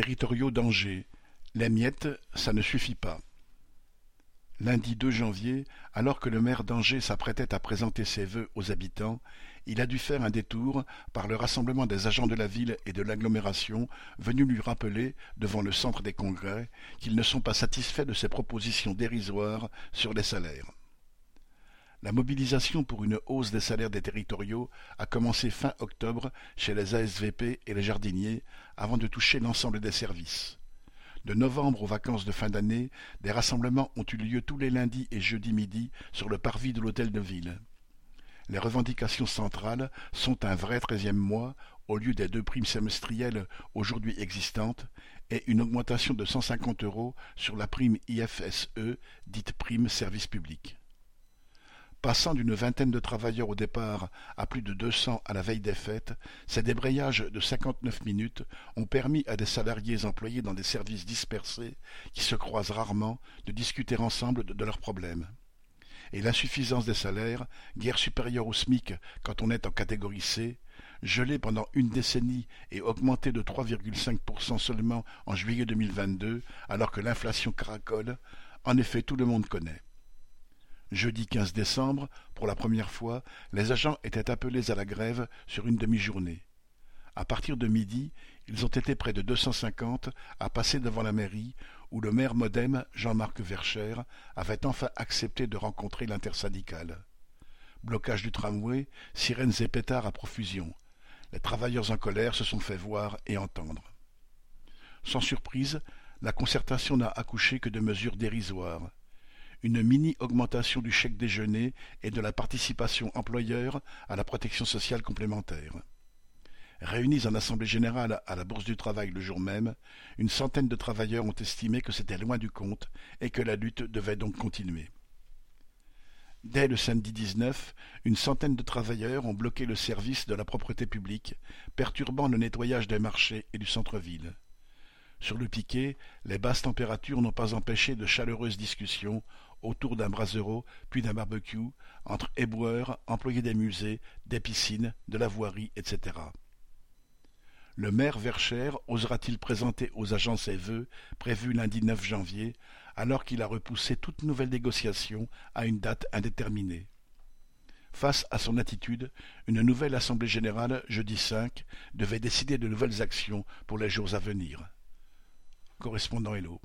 Territoriaux d'Angers, les miettes, ça ne suffit pas. Lundi 2 janvier, alors que le maire d'Angers s'apprêtait à présenter ses vœux aux habitants, il a dû faire un détour par le rassemblement des agents de la ville et de l'agglomération venus lui rappeler, devant le centre des congrès, qu'ils ne sont pas satisfaits de ses propositions dérisoires sur les salaires. La mobilisation pour une hausse des salaires des territoriaux a commencé fin octobre chez les ASVP et les jardiniers avant de toucher l'ensemble des services. De novembre aux vacances de fin d'année, des rassemblements ont eu lieu tous les lundis et jeudis midi sur le parvis de l'hôtel de ville. Les revendications centrales sont un vrai treizième mois au lieu des deux primes semestrielles aujourd'hui existantes et une augmentation de 150 euros sur la prime IFSE, dite prime service public. Passant d'une vingtaine de travailleurs au départ à plus de deux cents à la veille des fêtes, ces débrayages de cinquante-neuf minutes ont permis à des salariés employés dans des services dispersés, qui se croisent rarement, de discuter ensemble de, leurs problèmes. Et l'insuffisance des salaires, guère supérieure au SMIC quand on est en catégorie C, gelée pendant une décennie et augmentée de 3,5% seulement en juillet 2022, alors que l'inflation caracole, en effet tout le monde connaît. Jeudi 15 décembre, pour la première fois, les agents étaient appelés à la grève sur une demi-journée. À partir de midi, ils ont été près de 250 à passer devant la mairie où le maire modem, Jean-Marc Vercher, avait enfin accepté de rencontrer l'intersyndicale. Blocage du tramway, sirènes et pétards à profusion. Les travailleurs en colère se sont fait voir et entendre. Sans surprise, la concertation n'a accouché que de mesures dérisoires une mini-augmentation du chèque déjeuner et de la participation employeur à la protection sociale complémentaire. Réunis en assemblée générale à la Bourse du Travail le jour même, une centaine de travailleurs ont estimé que c'était loin du compte et que la lutte devait donc continuer. Dès le samedi 19, une centaine de travailleurs ont bloqué le service de la propreté publique, perturbant le nettoyage des marchés et du centre-ville. Sur le piquet, les basses températures n'ont pas empêché de chaleureuses discussions autour d'un brasero puis d'un barbecue entre éboueurs, employés des musées, des piscines, de la voirie, etc. Le maire Verchères osera-t-il présenter aux agents ses vœux, prévus lundi 9 janvier, alors qu'il a repoussé toute nouvelle négociation à une date indéterminée? Face à son attitude, une nouvelle assemblée générale, jeudi 5, devait décider de nouvelles actions pour les jours à venir. Correspondant Hello.